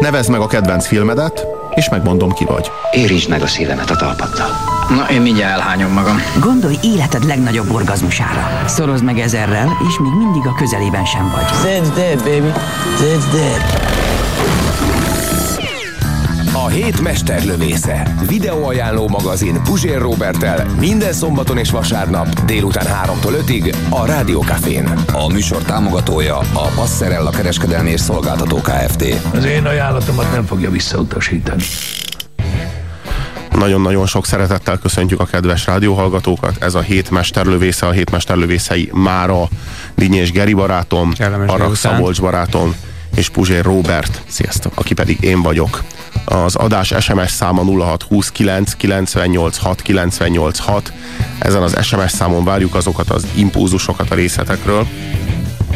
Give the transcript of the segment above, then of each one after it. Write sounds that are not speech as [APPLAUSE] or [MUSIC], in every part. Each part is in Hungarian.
Nevezd meg a kedvenc filmedet, és megmondom ki vagy. Érintsd meg a szívemet a talpaddal. Na, én mindjárt elhányom magam. Gondolj életed legnagyobb orgazmusára. Szorozd meg ezerrel, és még mindig a közelében sem vagy. That's dead, baby. That's dead. A hét mesterlövésze. Videóajánló magazin Puzsér Robertel minden szombaton és vasárnap délután 3-tól 5-ig a Rádiókafén. A műsor támogatója a Passerella kereskedelmi és szolgáltató Kft. Az én ajánlatomat nem fogja visszautasítani. Nagyon-nagyon sok szeretettel köszöntjük a kedves rádióhallgatókat. Ez a hét mesterlövésze, a hét mesterlövészei Mára, Dinyés Geri barátom, Arak Szabolcs barátom és Puzsér Robert, Sziasztok. aki pedig én vagyok. Az adás SMS száma 0629 986 986. Ezen az SMS számon várjuk azokat az impulzusokat a részletekről,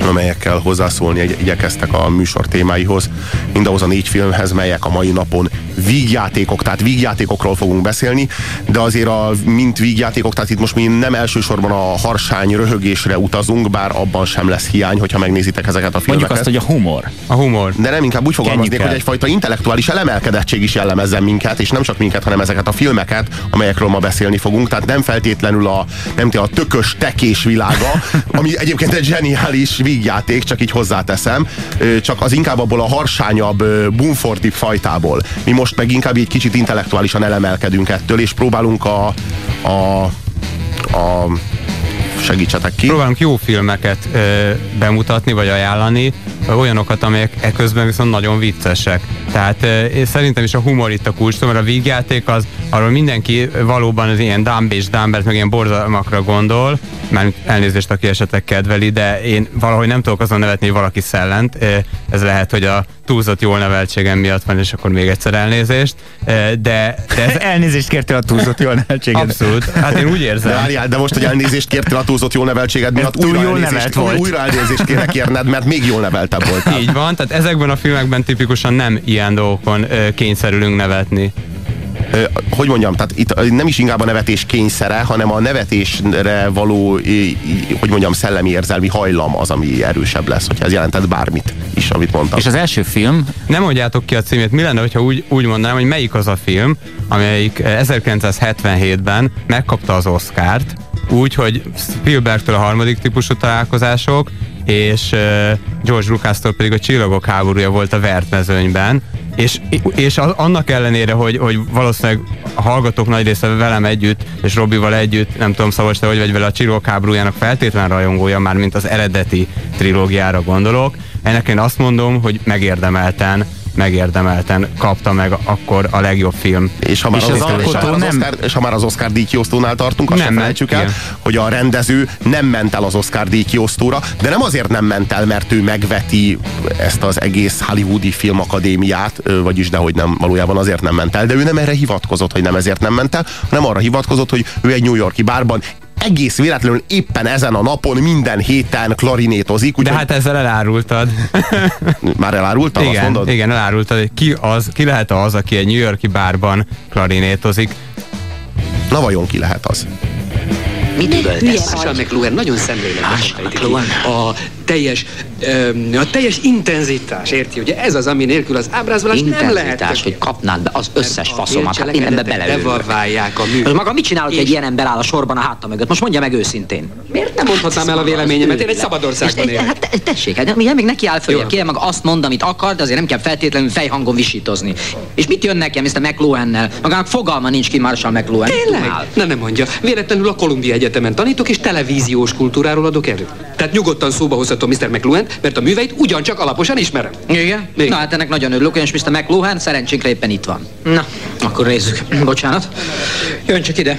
amelyekkel hozzászólni igy- igyekeztek a műsor témáihoz, mindahhoz a négy filmhez, melyek a mai napon vígjátékok, tehát vígjátékokról fogunk beszélni, de azért a mint vígjátékok, tehát itt most mi nem elsősorban a harsány röhögésre utazunk, bár abban sem lesz hiány, hogyha megnézitek ezeket a filmeket. Mondjuk azt, hogy a humor. A humor. De nem inkább úgy fogalmaznék, hogy egyfajta intellektuális elemelkedettség is jellemezzen minket, és nem csak minket, hanem ezeket a filmeket, amelyekről ma beszélni fogunk. Tehát nem feltétlenül a, nem a tökös tekés világa, [LAUGHS] ami egyébként egy zseniális vígjáték, csak így hozzáteszem, csak az inkább abból a harsányabb, ö, bumfortibb fajtából. Mi most meg inkább egy kicsit intellektuálisan elemelkedünk ettől, és próbálunk a, a, a segítsetek ki. Próbálunk jó filmeket ö, bemutatni, vagy ajánlani, olyanokat, amelyek eközben viszont nagyon viccesek. Tehát ö, én szerintem is a humor itt a kulcs, mert a vígjáték az, arról mindenki valóban az ilyen dumb és dumbert, meg ilyen borzalmakra gondol, mert elnézést, aki esetleg kedveli, de én valahogy nem tudok azon nevetni, hogy valaki szellent. Ez lehet, hogy a túlzott jól neveltségem miatt van, és akkor még egyszer elnézést. De, de ez [LAUGHS] Elnézést kértél a túlzott jól neveltséged. abszolút. Hát én úgy De érzem. várjál, de most, hogy elnézést kértél a túlzott jó neveltséged miatt, túl újra, jól elnézést, nevelt volt. újra elnézést kéne kérned, mert még jól neveltebb voltál. Így van, tehát ezekben a filmekben tipikusan nem ilyen dolgokon ö, kényszerülünk nevetni. Hogy mondjam, tehát itt nem is inkább a nevetés kényszere, hanem a nevetésre való, hogy mondjam, szellemi érzelmi hajlam az, ami erősebb lesz, hogyha ez jelentett bármit is, amit mondtam. És az első film, Nem mondjátok ki a címét, mi lenne, hogyha úgy, úgy mondanám, hogy melyik az a film, amelyik eh, 1977-ben megkapta az Oscárt, úgy, hogy Spielbergtől a harmadik típusú találkozások, és George Lucas-tól pedig a Csillagok háborúja volt a vertmezőnyben, és, és a- annak ellenére, hogy, hogy valószínűleg a hallgatók nagy része velem együtt, és Robival együtt, nem tudom, Szabos, te hogy vagy vele a Csillagok háborújának feltétlen rajongója, már mint az eredeti trilógiára gondolok. Ennek én azt mondom, hogy megérdemelten megérdemelten kapta meg akkor a legjobb film. és ha már, És az, az és, alkotó az nem- Oscar, és ha már az Oscar díjkiosztónál tartunk, azt Nem felejtsük el, igen. hogy a rendező nem ment el az Oscar díjkiosztóra, de nem azért nem ment el, mert ő megveti ezt az egész hollywoodi filmakadémiát, vagyis dehogy nem, valójában azért nem ment el, de ő nem erre hivatkozott, hogy nem ezért nem ment el, hanem arra hivatkozott, hogy ő egy New Yorki bárban egész véletlenül éppen ezen a napon minden héten klarinétozik, De úgyhogy hát ezzel elárultad. [LAUGHS] már elárultam, azt igen, mondod? igen, elárultad, hogy ki, az, ki lehet az, aki egy New Yorki bárban klarinétozik. Na vajon ki lehet az? Mit üvöltesz? Marshall McLuhan nagyon szemléletben Marshall fejti ki McLuhan. a teljes, a teljes intenzitás, érti? Ugye ez az, ami nélkül az ábrázolás nem lehet. Hogy kapnád be az összes Mert faszomat, hát én ebbe beleülök. a mű. Most maga mit csinál, hogy egy ilyen ember áll a sorban a háta mögött? Most mondja meg őszintén. Miért nem mondhatnám el a véleményemet? Én egy szabad országban élek. Hát te- tessék, hát még neki áll föl, kérem meg azt mond, amit akar, de azért nem kell feltétlenül fejhangon visítozni. És mit jön nekem, Mr. McLuhannel? Magának fogalma nincs ki Marshall McLuhan. Tényleg? Na nem mondja. Véletlenül a Columbia Egyetemen tanítok, és televíziós kultúráról adok elő. Tehát nyugodtan szóba hozhatom Mr. McLuhan, mert a műveit ugyancsak alaposan ismerem. Igen? Még. Na hát ennek nagyon örülök, és Mr. McLuhan szerencsénkre éppen itt van. Na, akkor nézzük. Bocsánat. Jön csak ide.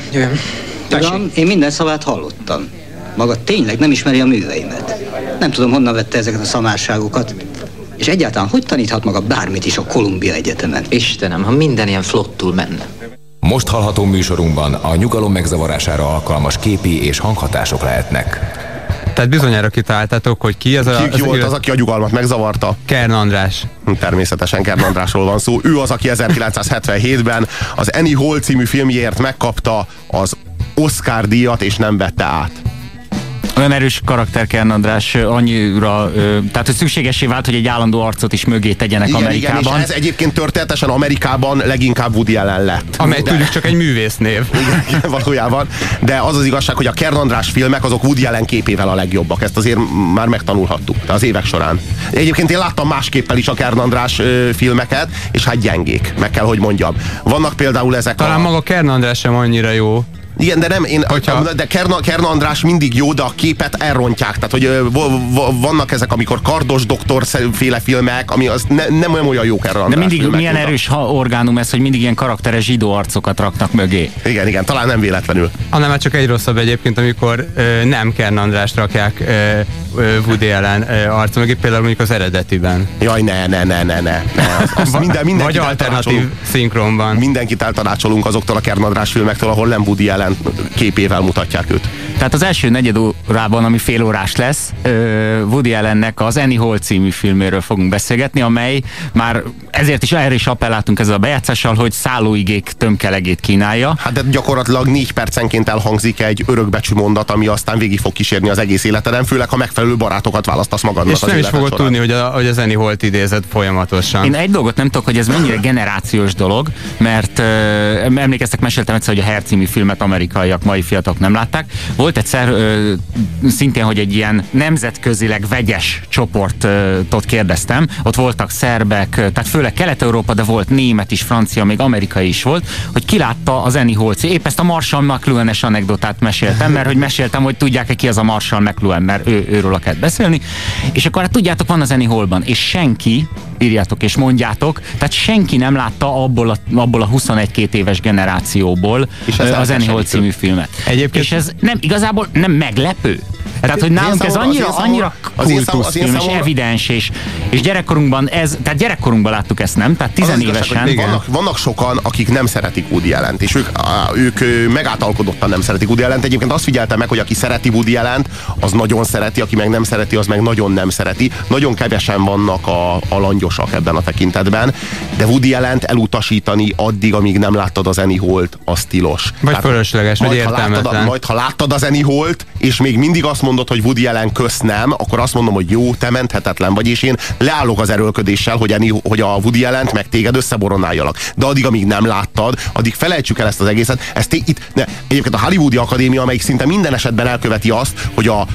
Tessék. Uram, én minden szavát hallottam. Maga tényleg nem ismeri a műveimet. Nem tudom, honnan vette ezeket a szamárságokat. És egyáltalán hogy taníthat maga bármit is a Columbia Egyetemen? Istenem, ha minden ilyen flottul menne. Most hallható műsorunkban a nyugalom megzavarására alkalmas képi és hanghatások lehetnek. Tehát bizonyára kitaláltátok, hogy ki ez a... Ki, ki volt az, aki a nyugalmat megzavarta? Kern András. Természetesen Kern Andrásról van szó. Ő az, aki 1977-ben az Annie Hall című filmjéért megkapta az Oscar díjat, és nem vette át. Olyan erős karakter Kern András annyira, ö, tehát hogy szükségesé vált, hogy egy állandó arcot is mögé tegyenek Igen, igen, Amerikában. és ez egyébként történetesen Amerikában leginkább Woody Allen lett. Amely De- tudjuk csak egy művésznév. [LAUGHS] Igen, igen, valójában. De az az igazság, hogy a Kern András filmek azok Woody Allen képével a legjobbak. Ezt azért már megtanulhattuk az évek során. Egyébként én láttam másképpel is a Kern András filmeket, és hát gyengék, meg kell, hogy mondjam. Vannak például ezek Talán a... maga Kern András sem annyira jó. Igen, de nem, én, Hogyha- de Kern, Kern András mindig jó, de a képet elrontják. Tehát, hogy vannak ezek, amikor kardos doktor féle filmek, ami az ne, nem, nem olyan jó Kern András De mindig filmek milyen erős ha- orgánum ez, hogy mindig ilyen karakteres zsidó arcokat raknak mögé. Igen, igen, talán nem véletlenül. Annál már csak egy rosszabb egyébként, amikor ö, nem Kern Andrást rakják ö, ö, Woody Allen ö, arca mögé, például mondjuk az eredetiben. Jaj, ne, ne, ne, ne, ne. ne. Az, az minden, Vagy alternatív szinkronban. mindenkit eltanácsolunk azoktól a Kern András filmektől, ahol nem Woody Allen képével mutatják őt. Tehát az első negyed órában, ami fél órás lesz, Woody Allennek az Annie Hall című filméről fogunk beszélgetni, amely már ezért is erre is appelláltunk ezzel a bejátszással, hogy szállóigék tömkelegét kínálja. Hát de gyakorlatilag négy percenként elhangzik egy örökbecsű mondat, ami aztán végig fog kísérni az egész életeden, főleg ha megfelelő barátokat választasz magadnak És az nem is fogod során. tudni, hogy, a, hogy az Annie Holt idézett folyamatosan. Én egy dolgot nem tudok, hogy ez mennyire generációs dolog, mert ö, emlékeztek, meséltem egyszer, hogy a Hair című filmet amerikaiak, mai fiatalok nem látták. Volt egyszer ö, szintén, hogy egy ilyen nemzetközileg vegyes csoportot kérdeztem. Ott voltak szerbek, tehát főleg Kelet-Európa, de volt német is, francia, még amerikai is volt, hogy kilátta az Annie Holc. Épp ezt a Marshall McLuhan-es anekdotát meséltem, mert hogy meséltem, hogy tudják-e ki az a Marshall McLuhan, mert ő, őről kell beszélni. És akkor hát tudjátok, van az Annie Hallban, és senki, írjátok és mondjátok, tehát senki nem látta abból a, abból a 21-2 éves generációból És ez az elkeserítő. című filmet. Egyébként- És ez nem, igazából nem meglepő. Tehát, hogy az nálunk ez az annyira, annyira az az kultuszfilm, és evidens, és, és gyerekkorunkban ez, tehát gyerekkorunkban láttuk ezt, nem? Tehát Az az igazság, tizenévesen. hogy vannak, vannak sokan, akik nem szeretik Woody allen és ők, á, ők ö, megáltalkodottan nem szeretik Woody allen Egyébként azt figyeltem meg, hogy aki szereti Woody allen az nagyon szereti, aki meg nem szereti, az meg nagyon nem szereti. Nagyon kevesen vannak a, a langyosak ebben a tekintetben, de Woody allen elutasítani addig, amíg nem láttad az Annie Holt, az tilos. Vagy fölösleges, vagy értelmetlen. majd ha láttad az Annie Holt, és még mindig azt mondod, hogy Woody Allen kösz nem, akkor azt mondom, hogy jó, te menthetetlen vagy, és én leállok az erőlködéssel, hogy, Annie, hogy a Woody Allen meg téged összeboronáljalak. De addig, amíg nem láttad, addig felejtsük el ezt az egészet. Ezt itt, ne, egyébként a Hollywoodi Akadémia, amelyik szinte minden esetben elköveti azt, hogy a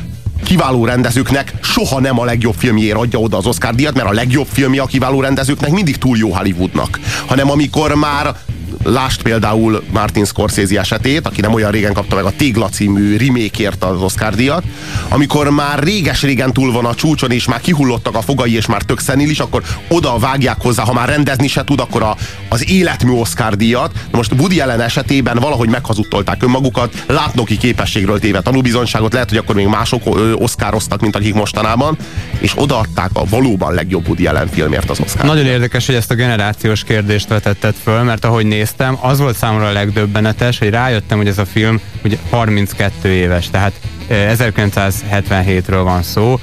kiváló rendezőknek soha nem a legjobb filmjéért adja oda az Oscar díjat, mert a legjobb filmje a kiváló rendezőknek mindig túl jó Hollywoodnak. Hanem amikor már Lást például Martin Scorsese esetét, aki nem olyan régen kapta meg a Tégla című remake az Oscar díjat, amikor már réges-régen túl van a csúcson, és már kihullottak a fogai, és már tök szenilis, akkor oda vágják hozzá, ha már rendezni se tud, akkor a, az életmű Oscar díjat. Na most Woody Allen esetében valahogy meghazudtolták önmagukat, látnoki képességről téve tanúbizonyságot, lehet, hogy akkor még mások oszkároztak, mint akik mostanában, és odaadták a valóban legjobb Woody Allen filmért az Oscar. Nagyon érdekes, hogy ezt a generációs kérdést vetetted föl, mert ahogy néztem, az volt számomra a legdöbbenetes, hogy rájöttem, hogy ez a film ugye 32 éves, tehát eh, 1977-ről van szó,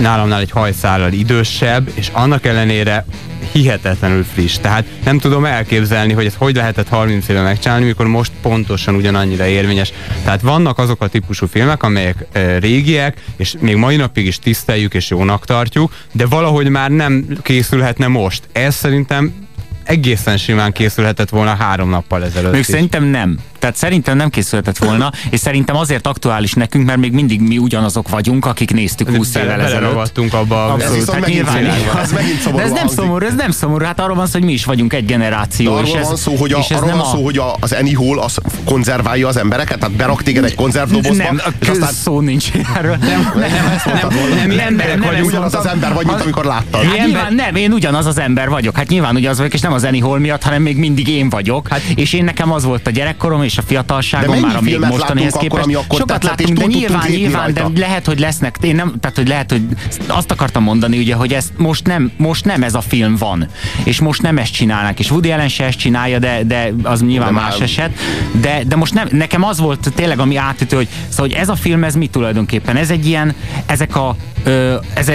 nálamnál egy hajszállal idősebb, és annak ellenére hihetetlenül friss. Tehát nem tudom elképzelni, hogy ez hogy lehetett 30 éve megcsinálni, mikor most pontosan ugyanannyira érvényes. Tehát vannak azok a típusú filmek, amelyek e, régiek, és még mai napig is tiszteljük és jónak tartjuk, de valahogy már nem készülhetne most. Ez szerintem egészen simán készülhetett volna három nappal ezelőtt Még is. szerintem nem. Tehát szerintem nem készülhetett volna, és szerintem azért aktuális nekünk, mert még mindig mi ugyanazok vagyunk, akik néztük 20 Bele- évvel ezelőtt. abba a- Abszolút, viszont hát nyilván. szomorú. [LAUGHS] Ez megint De ez nem hangzik. szomorú, ez nem szomorú, hát arról van szó, hogy mi is vagyunk egy generáció. De és arról ez, van szó, hogy, a, és ez arról nem van a- szó, hogy a, az Annie Hall az konzerválja az embereket, tehát berak téged egy konzervdobozba, Nem, a és aztán szó nincs erről. Nem, nem, nem, nem, nem, vagyunk, ugyanaz az ember vagy, mint amikor láttad. Hát nyilván nem, én ugyanaz az ember vagyok. Hát nyilván ugyanaz vagyok, és nem az Annie Hall miatt, hanem még mindig én vagyok. Hát, és én nekem az volt a gyerekkorom és a De fiatalságom mennyi már a még mostanihez akkor, képest. ami akkor Sokat láttunk, de nyilván, nyilván, de rajta? lehet, hogy lesznek, én nem, tehát hogy lehet, hogy azt akartam mondani, ugye, hogy ezt most nem, most nem ez a film van, és most nem ezt csinálnak, és Woody Allen se ezt csinálja, de, de az nyilván De más már- eset, de, de most nem, nekem az volt tényleg, ami átütő, hogy, szóval, hogy ez a film, ez mi tulajdonképpen? Ez egy ilyen, ezek a, ö, ez,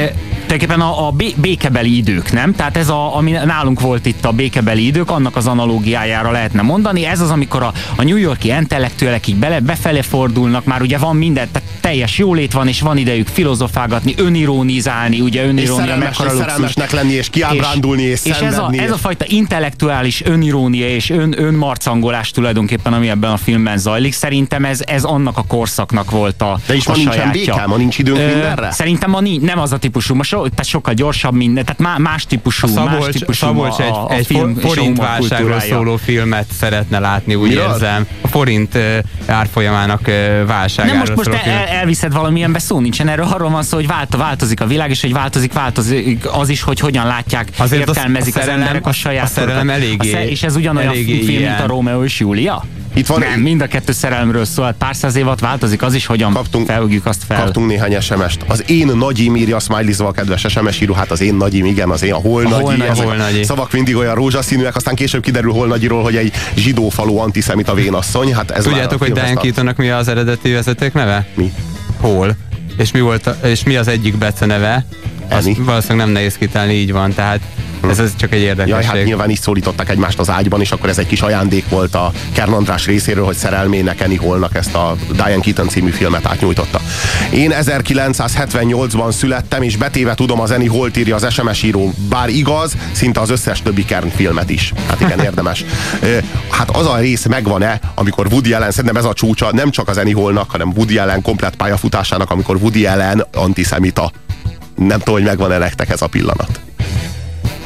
tulajdonképpen a, a bé- békebeli idők, nem? Tehát ez, a, ami nálunk volt itt a békebeli idők, annak az analógiájára lehetne mondani. Ez az, amikor a, a New Yorki intellektuelek így bele, befele fordulnak, már ugye van minden, tehát teljes jólét van, és van idejük filozofálgatni, önironizálni, ugye És önirónia mekkora és szerelmesnek lenni, és kiábrándulni, és, és ez a, ez a fajta intellektuális önirónia és ön, önmarcangolás tulajdonképpen, ami ebben a filmben zajlik, szerintem ez, ez annak a korszaknak volt a De is a ma nincsen sajátja. béke? Ma nincs időnk mindenre? Szerintem ma nincs, nem az a típusú, ma so, tehát sokkal gyorsabb minden, tehát má, más típusú, A más Szabolcs, típusú Szabolcs egy, a, a egy film forint válságról szóló filmet szeretne látni, úgy Miről? érzem. A forint uh, árfolyamának uh, válságáról Nem most, most film. el, elviszed valamilyenbe, szó nincsen, erről arról van szó, hogy vált, változik a világ, és hogy változik, változik az is, hogy hogyan látják, Azért az- értelmezik a az szerelem- emberek a saját a szerelem eléggé- a És ez ugyanolyan eléggé film, mint ilyen. a Rómeó és Júlia? Itt van, Nem, mind a kettő szerelemről szól, hát pár száz évad változik, az is, hogyan Kaptunk- felhúgjuk azt fel. Kaptunk néhány SMS-t. Az én nagyim írja a smiley kedves SMS író, hát az én nagyim, igen, az én, a hol nagyi. Holnagyi. ezek a Holnagyi. Szavak mindig olyan rózsaszínűek, aztán később kiderül hol nagyiról, hogy egy zsidó falu antiszemita vénasszony. Hát ez Tudjátok, a hogy Diane. Keatonnak mi az eredeti vezeték neve? Mi? Hol. És mi, volt a, és mi az egyik beceneve? Az valószínűleg nem nehéz kitalálni, így van. Tehát ez, ez csak egy érdekesség. Jaj, hát nyilván is szólítottak egymást az ágyban, és akkor ez egy kis ajándék volt a Kern András részéről, hogy szerelmének Eni Holnak ezt a Diane Keaton című filmet átnyújtotta. Én 1978-ban születtem, és betéve tudom, az Eni Holt írja az SMS író, bár igaz, szinte az összes többi Kern filmet is. Hát igen, [LAUGHS] érdemes. Hát az a rész megvan-e, amikor Woody Allen, szerintem ez a csúcsa nem csak az Eni Holnak, hanem Woody Allen komplett pályafutásának, amikor Woody Allen antiszemita. Nem tudom, hogy megvan-e nektek ez a pillanat.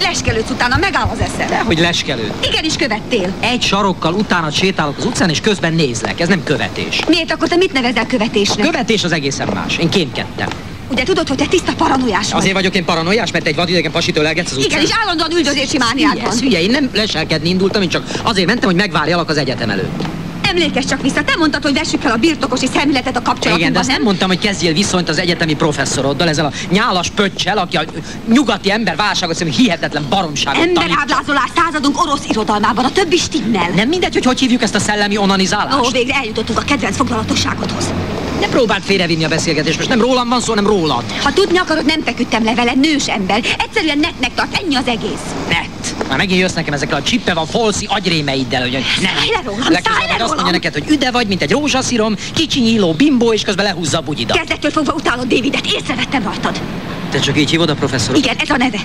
Leskelődsz utána, megáll az eszed. Hogy leskelő. Igenis követtél. Egy sarokkal utána sétálok az utcán, és közben nézlek. Ez nem követés. Miért akkor te mit nevezel A követésnek? követés az egészen más. Én kémkedtem. Ugye tudod, hogy te tiszta paranoiás vagy? Azért vagyok én paranoiás, mert egy vadidegen pasit ölelgetsz az utcán. Igen, és állandóan üldözési mániád van. hülye, én nem leselkedni indultam, én csak azért mentem, hogy megvárjalak az egyetem előtt. Emlékezz csak vissza, te mondtad, hogy vessük fel a birtokosi szemléletet a kapcsolatunkban, Igen, de azt nem nem? mondtam, hogy kezdjél viszonyt az egyetemi professzoroddal, ezzel a nyálas pöccsel, aki a nyugati ember válságot szemű hihetetlen baromságot. Emberábrázolás századunk orosz irodalmában, a többi stimmel. Nem mindegy, hogy hogy hívjuk ezt a szellemi onanizálást. Ó, végre eljutottunk a kedvenc foglalatosságodhoz. Ne próbáld félrevinni a beszélgetést, most nem rólam van szó, nem rólad. Ha tudni akarod, nem feküdtem le vele, nős ember. Egyszerűen netnek tart, ennyi az egész. Net. Már megint jössz nekem ezekkel a csippe van folszi agyrémeiddel, hogy ne. Szállj le rólam, Legközelebb azt mondja neked, hogy üde vagy, mint egy rózsaszírom, kicsi nyíló bimbó, és közben lehúzza a bugyidat. Kezdettől fogva utálod Davidet, észrevettem rajtad. Te csak így hívod a professzorot? Igen, ez a neve.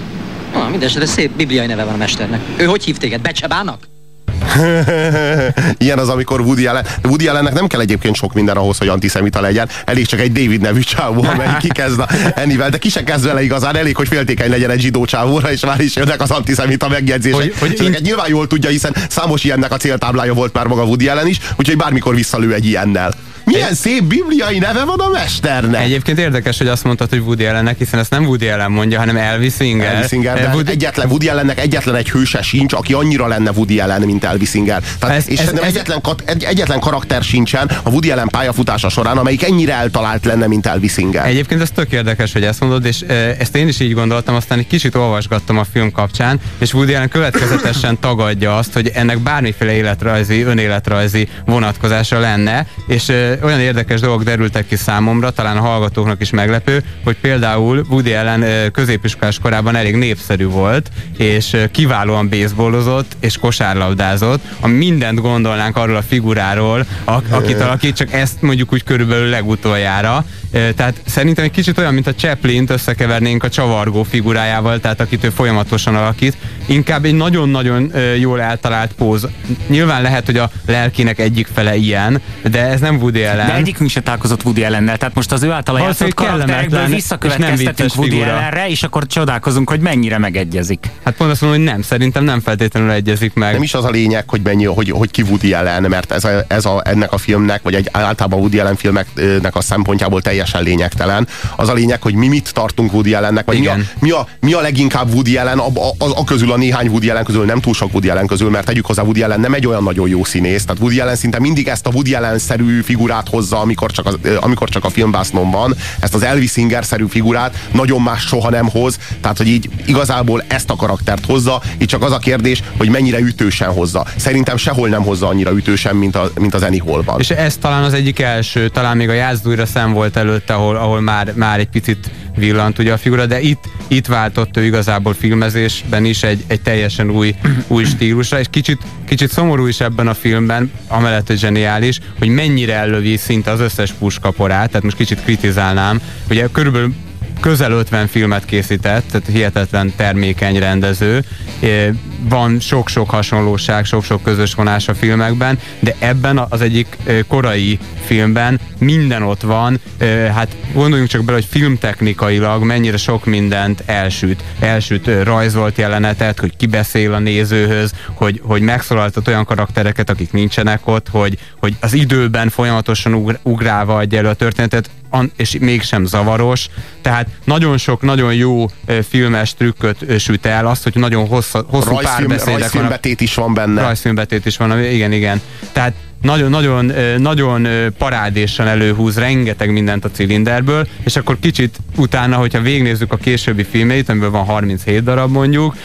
Ah, mindesetre szép bibliai neve van a mesternek. Ő hogy hív téged? Becsebának? [LAUGHS] Ilyen az, amikor Woody Allen, Woody Allennek nem kell egyébként sok minden ahhoz, hogy antiszemita legyen. Elég csak egy David nevű csávó, amely kikezd a ennivel, de ki se kezd vele igazán, elég, hogy féltékeny legyen egy zsidó csávóra, és már is jönnek az antiszemita megjegyzések. Hogy- hogy in- nyilván jól tudja, hiszen számos ilyennek a céltáblája volt már maga Woody Allen is, úgyhogy bármikor visszalő egy ilyennel. Milyen szép bibliai neve van a mesternek! Egyébként érdekes, hogy azt mondtad, hogy Woody Allennek, hiszen ezt nem Woody Allen mondja, hanem Elvis Singer. Elvis Singer, de Eh, Woody- egyetlen, Woody Allennek egyetlen egy hőse sincs, aki annyira lenne Woody Allen, mint Elvis Singer. Tehát, Ez- és ez- szerintem ez- egyetlen, egy, egyetlen karakter sincsen a Woody Allen pályafutása során, amelyik ennyire eltalált lenne, mint Elvis Singer. Egyébként ez tök érdekes, hogy ezt mondod, és e, ezt én is így gondoltam, aztán egy kicsit olvasgattam a film kapcsán, és Woody Allen következetesen tagadja azt, hogy ennek bármiféle életrajzi, önéletrajzi vonatkozása lenne, és e, olyan érdekes dolgok derültek ki számomra, talán a hallgatóknak is meglepő, hogy például Woody Allen e, középiskolás korában elég népszerű volt, és kiválóan baseballozott, és kosárlabdázott, a mindent gondolnánk arról a figuráról, akit alakít, csak ezt mondjuk úgy körülbelül legutoljára. Tehát szerintem egy kicsit olyan, mint a Chaplin-t összekevernénk a csavargó figurájával, tehát akit ő folyamatosan alakít. Inkább egy nagyon-nagyon jól eltalált póz. Nyilván lehet, hogy a lelkének egyik fele ilyen, de ez nem Woody Allen. De egyikünk se találkozott Woody Allennel, tehát most az ő általa játszott karakterekből visszakövetkeztetünk Woody figura. Allenre, és akkor csodálkozunk, hogy mennyire megegyezik. Hát pont azt mondom, hogy nem, szerintem nem feltétlenül egyezik meg. Nem is az a lényeg, hogy mennyi, hogy, hogy ki Woody Allen, mert ez, a, ez a, ennek a filmnek, vagy egy általában Woody Allen filmeknek a szempontjából teljesen lényegtelen. Az a lényeg, hogy mi mit tartunk Woody Allennek, vagy mi a, mi, a, mi a leginkább Woody Allen, a, a, a, a közül a néhány Woody Allen közül, nem túl sok Woody Allen közül, mert tegyük hozzá, Woody Allen nem egy olyan nagyon jó színész, tehát Woody Allen szinte mindig ezt a Woody Allen-szerű figurát hozza, amikor csak, az, amikor csak a filmbásznon van, ezt az Elvis Singer-szerű figurát nagyon más soha nem hoz, tehát hogy így igazából ezt a karaktert hozza, itt csak az a kérdés, hogy mennyire ütősen hozza. Szerintem sehol nem hozza annyira ütősen, mint, a, mint az Annie Hallban. És ez talán az egyik első, talán még a Játszd újra szem volt előtte, ahol, ahol már, már egy picit villant ugye a figura, de itt, itt váltott ő igazából filmezésben is egy, egy teljesen új, új stílusra, és kicsit, kicsit szomorú is ebben a filmben, amellett, hogy zseniális, hogy mennyire ellövi szinte az összes puskaporát, tehát most kicsit kritizálnám, ugye körülbelül közel 50 filmet készített, tehát hihetetlen termékeny rendező. Van sok-sok hasonlóság, sok-sok közös vonás a filmekben, de ebben az egyik korai filmben minden ott van. Hát gondoljunk csak bele, hogy filmtechnikailag mennyire sok mindent elsüt. Elsüt rajzolt jelenetet, hogy kibeszél a nézőhöz, hogy, hogy megszólaltat olyan karaktereket, akik nincsenek ott, hogy, hogy az időben folyamatosan ugrálva adja elő a történetet, és mégsem zavaros. Tehát nagyon sok, nagyon jó filmes trükköt süt el, azt, hogy nagyon hossza, hosszú Rajzfilm, párbeszédek rajzfilmbetét is van benne. Rajzfilmbetét is van, igen, igen. Tehát nagyon-nagyon nagyon parádésan előhúz rengeteg mindent a cilinderből, és akkor kicsit utána, hogyha végnézzük a későbbi filmeit, amiből van 37 darab mondjuk,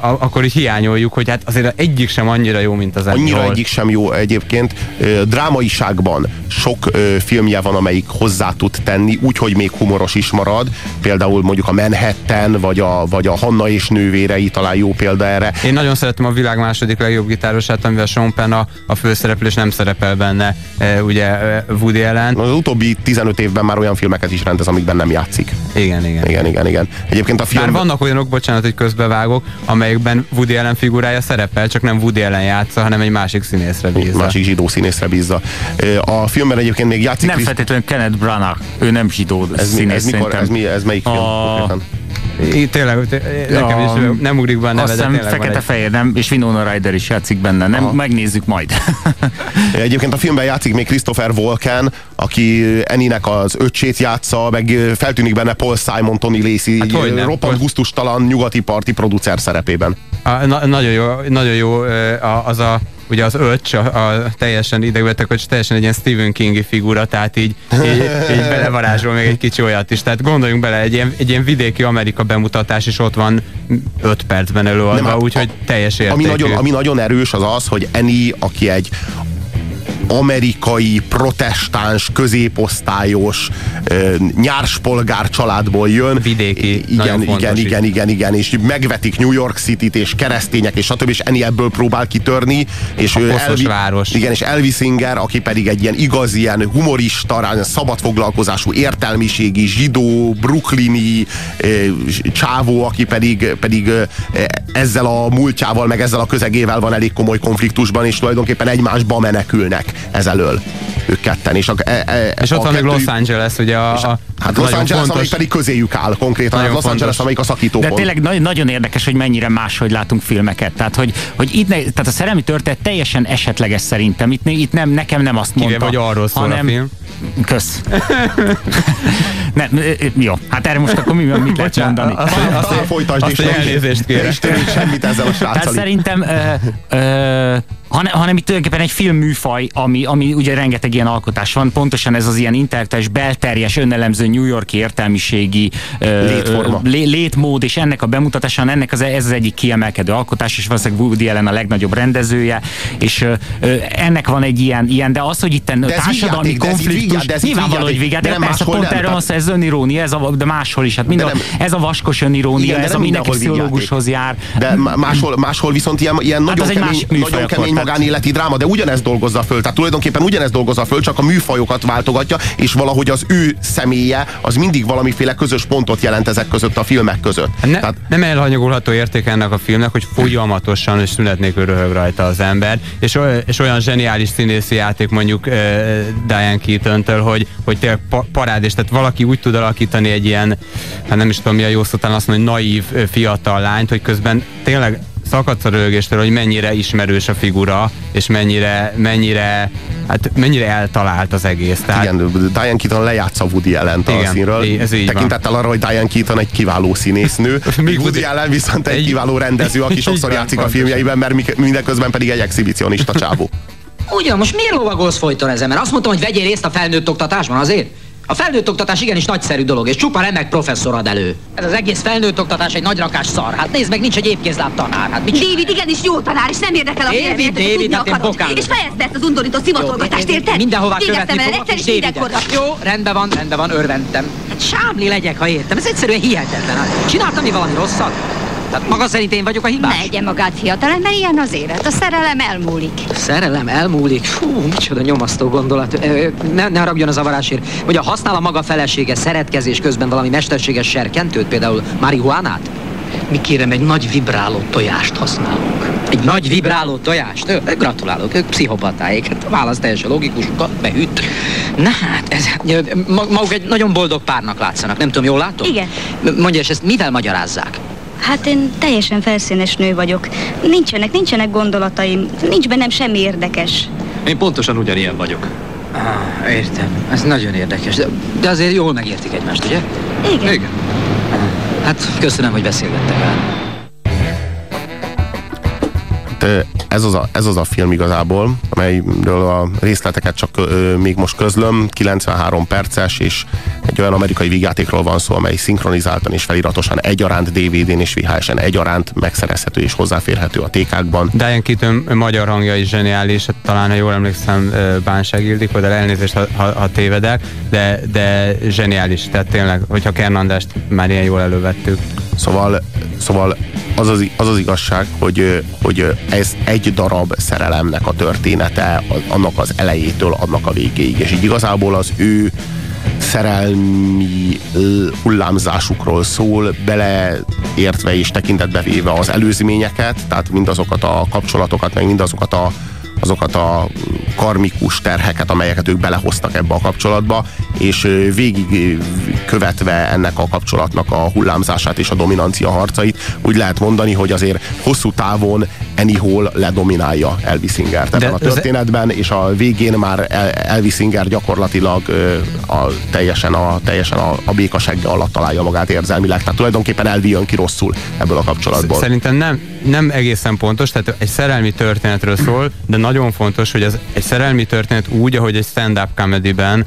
akkor is hiányoljuk, hogy hát azért egyik sem annyira jó, mint az Annyira egyik sem jó egyébként. Drámaiságban sok filmje van, amelyik hozzá tud tenni, úgyhogy még humoros is marad. Például mondjuk a Manhattan, vagy a, vagy a Hanna és nővérei talán jó példa erre. Én nagyon szeretem a világ második legjobb gitárosát, amivel Sean Penn a, a főszereplő, és nem szerepel benne e, ugye e, Woody Allen. Az utóbbi 15 évben már olyan filmeket is rendez, amikben nem játszik. Igen, igen. Igen, igen, igen. Egyébként a film... Már vannak olyanok, bocsánat, hogy közbevágok, amelyekben Woody Allen figurája szerepel, csak nem Woody Allen játsza, hanem egy másik színészre bízza. Másik zsidó színészre bízza. A filmben egyébként még játszik... Nem feltétlenül Kenneth Branagh, ő nem zsidó ez színész mi, ez, mikor, ez, mi, ez melyik film? A... Én tényleg, nekem is nem ugrik be a neve, Azt hiszem fekete-fehér, nem, és Winona Ryder is játszik benne, nem? Aha. Megnézzük majd. Egyébként a filmben játszik még Christopher Walken, aki Eninek az öcsét játsza, meg feltűnik benne Paul Simon, Tony Lacey, hát roppant gusztustalan nyugati parti producer szerepében. A, na, nagyon jó, nagyon jó az a ugye az öcs, a, a teljesen idegületek öcs, teljesen egy ilyen Stephen Kingi figura, tehát így, így, így belevarázsol még egy kicsi olyat is. Tehát gondoljunk bele, egy ilyen, egy ilyen vidéki Amerika bemutatás is ott van 5 percben előadva, úgyhogy teljes értékű. Ami nagyon, ami nagyon erős az az, hogy Eni, aki egy amerikai, protestáns, középosztályos, nyárspolgár családból jön. Vidéki. Igen, igen, igen, igen, igen, és megvetik New York City-t, és keresztények, és stb. és Eni ebből próbál kitörni. És a Elvi, város. Igen, és Elvis Singer, aki pedig egy ilyen igazi, ilyen humorista, szabadfoglalkozású, értelmiségi, zsidó, brooklyni csávó, aki pedig, pedig ezzel a múltjával, meg ezzel a közegével van elég komoly konfliktusban, és tulajdonképpen egymásba menekülnek ezelől ők ketten. És, a, e, e, és ott van még Los Angeles, ugye a, a Hát Los Angeles, fontos, amelyik pedig közéjük áll konkrétan. Nagyon Los fontos. Angeles, amelyik a szakító De tényleg nagyon, nagyon érdekes, hogy mennyire máshogy látunk filmeket. Tehát, hogy, hogy itt ne, tehát a szerelmi történet teljesen esetleges szerintem. Itt, itt nem, nekem nem azt mondta. Kivéve, arról szól hanem, a film. Kösz. [LAUGHS] ne, jó, hát erre most akkor mi, mit lehet mondani? Azt, azt, azt, folytasd, és elnézést kérek. És semmit ezzel a sráccal. Tehát szerintem ö, ö, hanem, hanem itt tulajdonképpen egy filmműfaj, ami, ami ugye rengeteg ilyen alkotás van, pontosan ez az ilyen intellektuális, belterjes, önelemző New Yorki értelmiségi Létforma. Lé, létmód, és ennek a bemutatása, ennek az, ez az egyik kiemelkedő alkotás, és valószínűleg Woody Allen a legnagyobb rendezője, és ö, ennek van egy ilyen, ilyen de az, hogy itt társadalmi konfliktus, de ez nyilvánvaló, hogy vigyáték, de, de persze pont nem, erről szó, ez önirónia, ez a, de máshol is, hát minden, ez a vaskos önirónia, igen, ez a mindenki pszichológushoz jár. De máshol, máshol viszont ilyen, ilyen hát nagyon, kemény, nagyon kemény magánéleti dráma, de ugyanezt dolgozza föl. Tehát tulajdonképpen ugyanezt dolgozza föl, csak a műfajokat váltogatja, és valahogy az ő személye az mindig valamiféle közös pontot jelent ezek között a filmek között. Ne, Tehát, nem elhanyagolható érték ennek a filmnek, hogy folyamatosan és szünet nélkül röhög rajta az ember, és, és olyan zseniális színészi játék mondjuk uh, Diane keaton hogy, hogy tényleg parád, és tehát valaki úgy tud alakítani egy ilyen, hát nem is tudom mi a jó szó, azt mondani, naív fiatal lányt, hogy közben tényleg szakadsz a rögéstől, hogy mennyire ismerős a figura, és mennyire, mennyire, hát mennyire eltalált az egész. Tehát... Igen, Diane Keaton lejátsza Woody allen a színről. Ez így Tekintettel van. arra, hogy Diane Keaton egy kiváló színésznő, [LAUGHS] míg Woody Allen viszont egy, egy kiváló rendező, aki [LAUGHS] sokszor játszik a filmjeiben, mert mindeközben pedig egy exhibicionista csávó. Ugyan, most miért lovagolsz folyton ezen? Mert azt mondtam, hogy vegyél részt a felnőtt oktatásban azért? A felnőtt oktatás igenis nagyszerű dolog, és csupa remek professzor ad elő. Ez az egész felnőtt oktatás egy nagy rakás szar. Hát nézd meg, nincs egy épkézláb tanár. Hát mit David igenis jó tanár, és nem érdekel a David, David, tudni hát én bokán És fejezte ezt az undorító szimatolgatást, érted? Mindenhová követni vele fogok, és mindenkorra. Jó, rendben van, rendben van, örventem. Hát sámli legyek, ha értem. Ez egyszerűen hihetetlen. Hát Csináltam mi valami rosszat? Tehát maga szerint én vagyok a hibás? Ne egye magát fiatalember, ilyen az élet. A szerelem elmúlik. Szerelem elmúlik. Fú, micsoda nyomasztó gondolat. Ne, ne haragudjon a zavarásért. Vagy a használ a maga felesége szeretkezés közben valami mesterséges serkentőt, például marihuánát? Mi kérem, egy nagy vibráló tojást használunk. Egy nagy vibráló tojást? Ö, Gratulálok, ők pszichopatáik. Hát a válasz teljesen logikus, beüt. Na hát, ez, maguk egy nagyon boldog párnak látszanak. Nem tudom, jól látom? Igen. Mondja, és ezt mivel magyarázzák? Hát én teljesen felszínes nő vagyok. Nincsenek, nincsenek gondolataim. Nincs bennem semmi érdekes. Én pontosan ugyanilyen vagyok. Ah, értem. Ez nagyon érdekes. De, de azért jól megértik egymást, ugye? Igen. Igen. Hát köszönöm, hogy beszélgettek el. Ö, Ez az, a, ez az a film igazából, amelyről a részleteket csak ö, még most közlöm, 93 perces, és egy olyan amerikai vígjátékról van szó, amely szinkronizáltan és feliratosan egyaránt DVD-n és VHS-en egyaránt megszerezhető és hozzáférhető a tékákban. Diane Keaton magyar hangja is zseniális, talán, ha jól emlékszem, Bánság Ildikó, de elnézést, ha, ha, ha tévedek, de, de zseniális, tehát tényleg, hogyha Kernandást már ilyen jól elővettük. Szóval, szóval az, az, az az igazság, hogy, hogy ez egy darab szerelemnek a története, annak az elejétől, annak a végéig. És így igazából az ő szerelmi hullámzásukról szól, beleértve és tekintetbe véve az előzményeket, tehát mindazokat a kapcsolatokat, meg mindazokat a azokat a karmikus terheket, amelyeket ők belehoztak ebbe a kapcsolatba, és végig követve ennek a kapcsolatnak a hullámzását és a dominancia harcait, úgy lehet mondani, hogy azért hosszú távon Hall ledominálja Elvis Singert ebben De a történetben, és a végén már El- Elvis Singer gyakorlatilag a, teljesen, a, teljesen a, a békasegge alatt találja magát érzelmileg. Tehát tulajdonképpen Elvi jön ki rosszul ebből a kapcsolatból. Szerintem nem, nem egészen pontos, tehát egy szerelmi történetről szól, de nagyon fontos, hogy ez egy szerelmi történet úgy, ahogy egy stand-up comedyben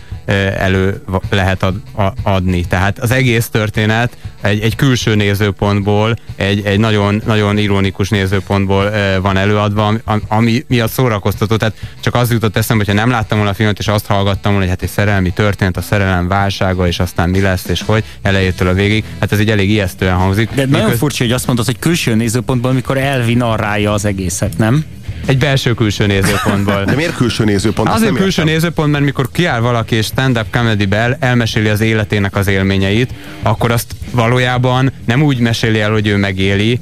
elő lehet ad, adni. Tehát az egész történet egy, egy külső nézőpontból, egy, egy nagyon, nagyon ironikus nézőpontból van előadva, ami, miatt szórakoztató. Tehát csak az jutott eszembe, hogyha nem láttam volna a filmet, és azt hallgattam volna, hogy hát egy szerelmi történet, a szerelem válsága, és aztán mi lesz, és hogy elejétől a végig. Hát ez egy elég ijesztően hangzik. De nagyon Miköz- furcsa, hogy azt mondod, hogy külső nézőpontból, amikor Elvi narrálja az egészet, nem? Egy belső-külső nézőpontból. De miért külső nézőpont? Azt Azért külső értem. nézőpont, mert mikor kiáll valaki és stand-up comedybe el, elmeséli az életének az élményeit, akkor azt valójában nem úgy meséli el, hogy ő megéli,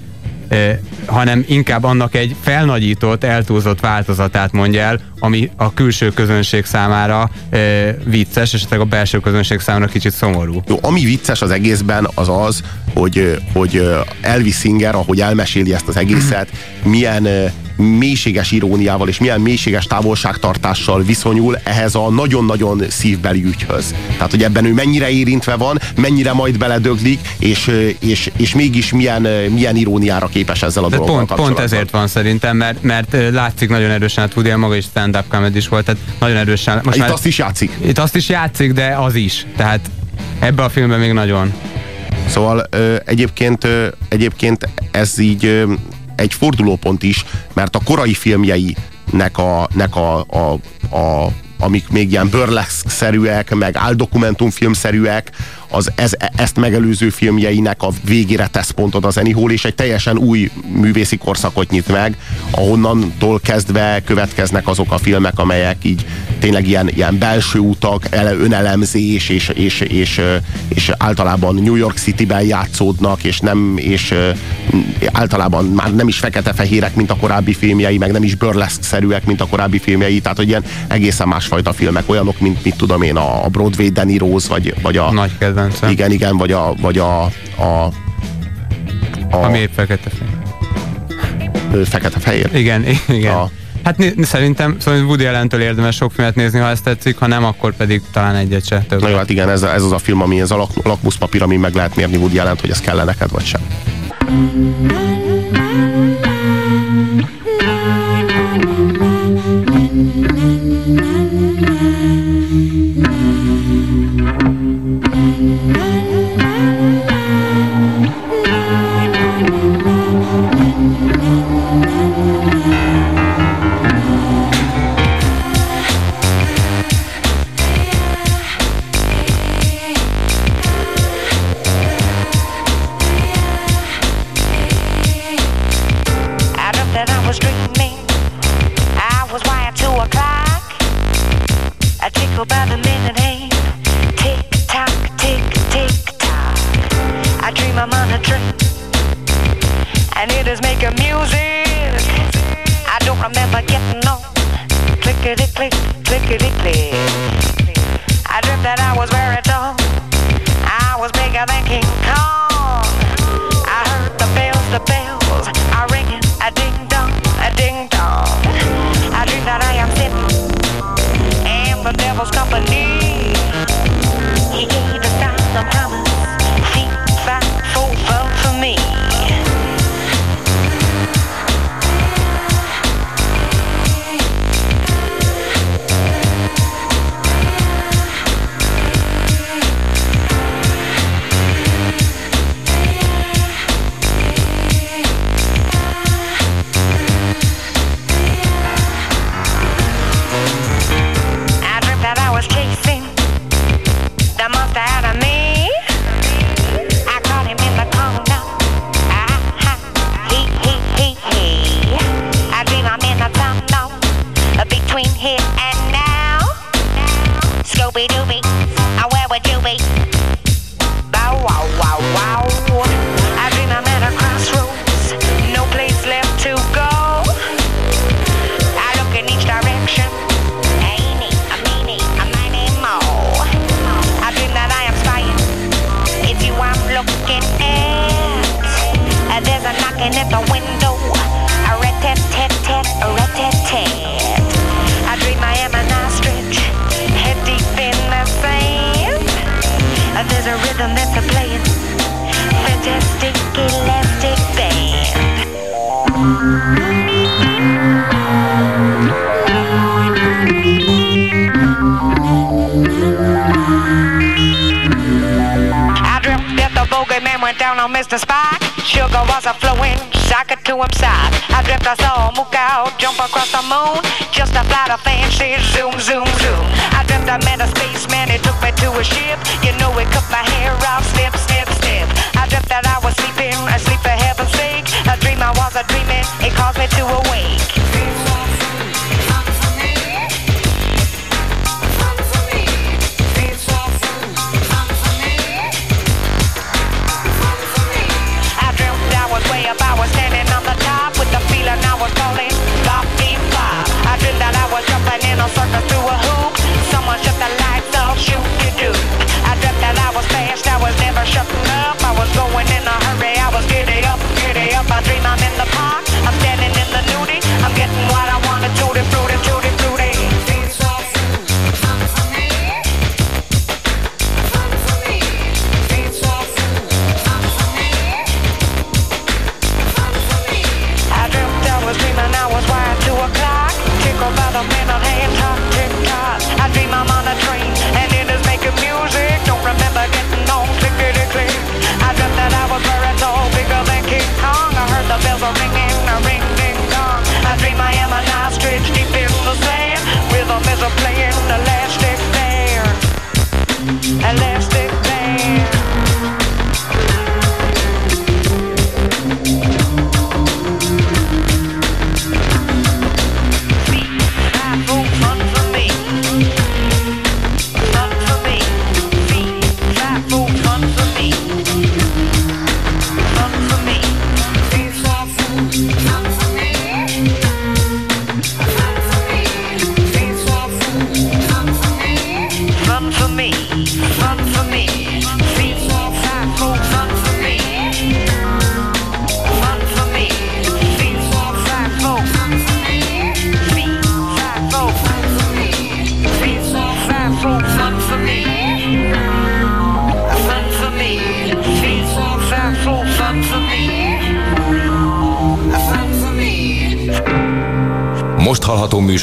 hanem inkább annak egy felnagyított, eltúlzott változatát mondja el, ami a külső közönség számára eh, vicces, és esetleg a belső közönség számára kicsit szomorú. Jó, ami vicces az egészben az az, hogy, hogy Elvis Singer, ahogy elmeséli ezt az egészet, milyen mélységes iróniával és milyen mélységes távolságtartással viszonyul ehhez a nagyon-nagyon szívbeli ügyhöz. Tehát, hogy ebben ő mennyire érintve van, mennyire majd beledöglik, és, és, és mégis milyen, milyen iróniára képes ezzel a De dologgal pont, pont ezért van szerintem, mert, mert látszik nagyon erősen, hát Woody maga is stand-up comedy is volt, tehát nagyon erősen. Itt azt is játszik. Itt azt is játszik, de az is. Tehát ebbe a filmben még nagyon. Szóval ö, egyébként, ö, egyébként ez így ö, egy fordulópont is, mert a korai filmjeinek a, nek a, a, a amik még ilyen burlesque-szerűek, meg áldokumentumfilmszerűek, az ez, ezt megelőző filmjeinek a végére tesz pontot az Annie és egy teljesen új művészi korszakot nyit meg, ahonnantól kezdve következnek azok a filmek, amelyek így tényleg ilyen, ilyen belső utak, ele, önelemzés, és, és, és, és általában New York City-ben játszódnak, és nem, és általában már nem is fekete-fehérek, mint a korábbi filmjei, meg nem is burlesque-szerűek, mint a korábbi filmjei, tehát hogy ilyen egészen másfajta filmek, olyanok, mint mit tudom én, a Broadway Danny Rose, vagy, vagy a... Nagy kedvencem. Igen, igen, vagy a, vagy a, a, a Ami épp fekete fény. ö, fekete-fehér. Igen, igen. A- Hát né- szerintem szóval Woody Allentől érdemes sok filmet nézni, ha ezt tetszik, ha nem, akkor pedig talán egyet se. Több. Na jó, hát igen, ez, ez az a film, ami ez a lak, lakmuszpapír, ami meg lehet mérni Woody Allent, hogy ez kell neked, vagy sem. dreaming. I was wired to a clock, a tickle by the minute hand. Tick tock, tick tick tock. I dream I'm on a train and it is making music. I don't remember getting on. Clickety click, clickety click. Stop it. Mr. Spot. Sugar was a flowing, shocker to him side. I dreamt I saw a mook out, jump across the moon. Just a flight of fancy, zoom, zoom, zoom. I dreamt I met a spaceman, he took me to a ship. You know, he cut my hair off, snip, snip, dreamt that I was sleeping, asleep for heaven's sake. A dream I was a dreaming, it caused me to awake. I dreamt I was way up, I was standing on the top with the feeling I was falling. I dreamt that I was jumping in a circus through a hoop. Someone shut the lights off, shoot, you do. I dreamt that I was fast, I was never shut up.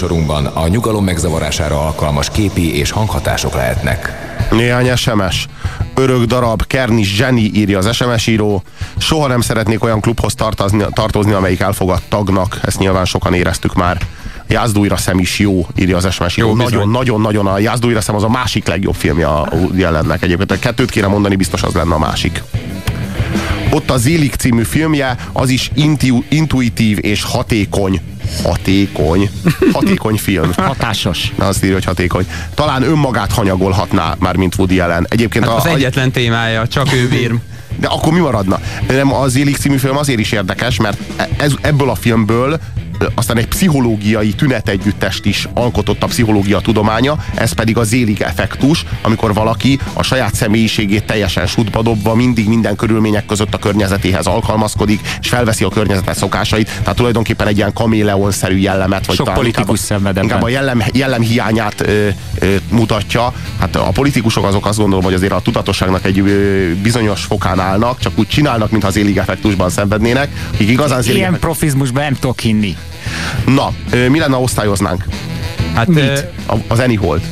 műsorunkban a nyugalom megzavarására alkalmas képi és hanghatások lehetnek. Néhány SMS. Örök darab, Kerni Zseni írja az SMS író. Soha nem szeretnék olyan klubhoz tartozni, tartozni amelyik elfogad tagnak. Ezt nyilván sokan éreztük már. Jázdújra szem is jó, írja az SMS író. Nagyon-nagyon-nagyon a Jázdújra szem az a másik legjobb filmje a jelennek egyébként. A kettőt kéne mondani, biztos az lenne a másik. Ott a Zélik című filmje, az is intu, intuitív és hatékony. Hatékony. Hatékony film. [LAUGHS] Hatásos. Na, azt írja, hogy hatékony. Talán önmagát hanyagolhatná már, mint Woody Allen. Egyébként Hát a, az egyetlen témája, csak ő bír. de akkor mi maradna? Nem, az Élik című film azért is érdekes, mert ez, ebből a filmből aztán egy pszichológiai tünetegyüttest is alkotott a pszichológia tudománya, ez pedig a zélig effektus, amikor valaki a saját személyiségét teljesen sútba dobva mindig minden körülmények között a környezetéhez alkalmazkodik, és felveszi a környezetet szokásait, tehát tulajdonképpen egy ilyen kaméleon-szerű jellemet, vagy Sok talán politikus inkább, inkább a jellem, jellem hiányát ö, ö, mutatja. Hát a politikusok azok azt gondolom, hogy azért a tudatosságnak egy ö, bizonyos fokán állnak, csak úgy csinálnak, mintha az élig effektusban szenvednének, akik igazán Ilyen effektus- profizmusban nem tudok hinni. Na, mi lenne, ha osztályoznánk? Hát, Mit? A, az Anyholt.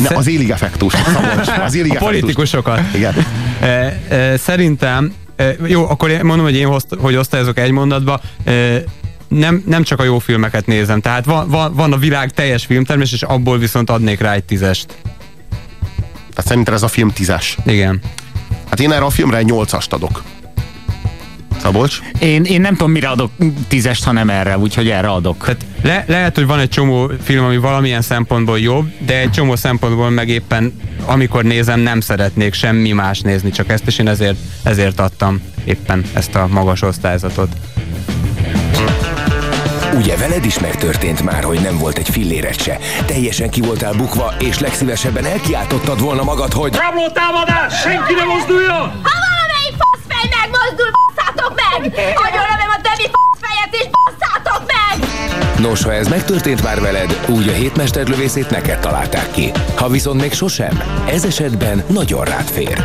Ne, az élig effektus. [LAUGHS] Az élig a politikusokat. Igen. E, e, szerintem, e, jó, akkor én mondom, hogy én hoszt, hogy osztályozok egy mondatba, e, nem, nem csak a jó filmeket nézem, tehát van, van, van a világ teljes filmtermés, és abból viszont adnék rá egy tízest. Tehát szerinted ez a film tízes. Igen. Hát én erre a filmre egy nyolcast adok. Szabolcs? Én, én nem tudom, mire adok tízest, ha nem erre, úgyhogy erre adok. Tehát le, lehet, hogy van egy csomó film, ami valamilyen szempontból jobb, de egy csomó szempontból meg éppen amikor nézem, nem szeretnék semmi más nézni, csak ezt, és én ezért, ezért adtam éppen ezt a magas osztályzatot. Ugye veled is megtörtént már, hogy nem volt egy filléret se. Teljesen ki voltál bukva, és legszívesebben elkiáltottad volna magad, hogy... Rabló támadás! Senki ne mozduljon! Ha valamelyik faszfej megmozdul, basszátok meg! Agyonlövöm a többi faszfejet és basszátok meg! Nos, ha ez megtörtént már veled, úgy a hétmesterlövészét neked találták ki. Ha viszont még sosem, ez esetben nagyon rád fér.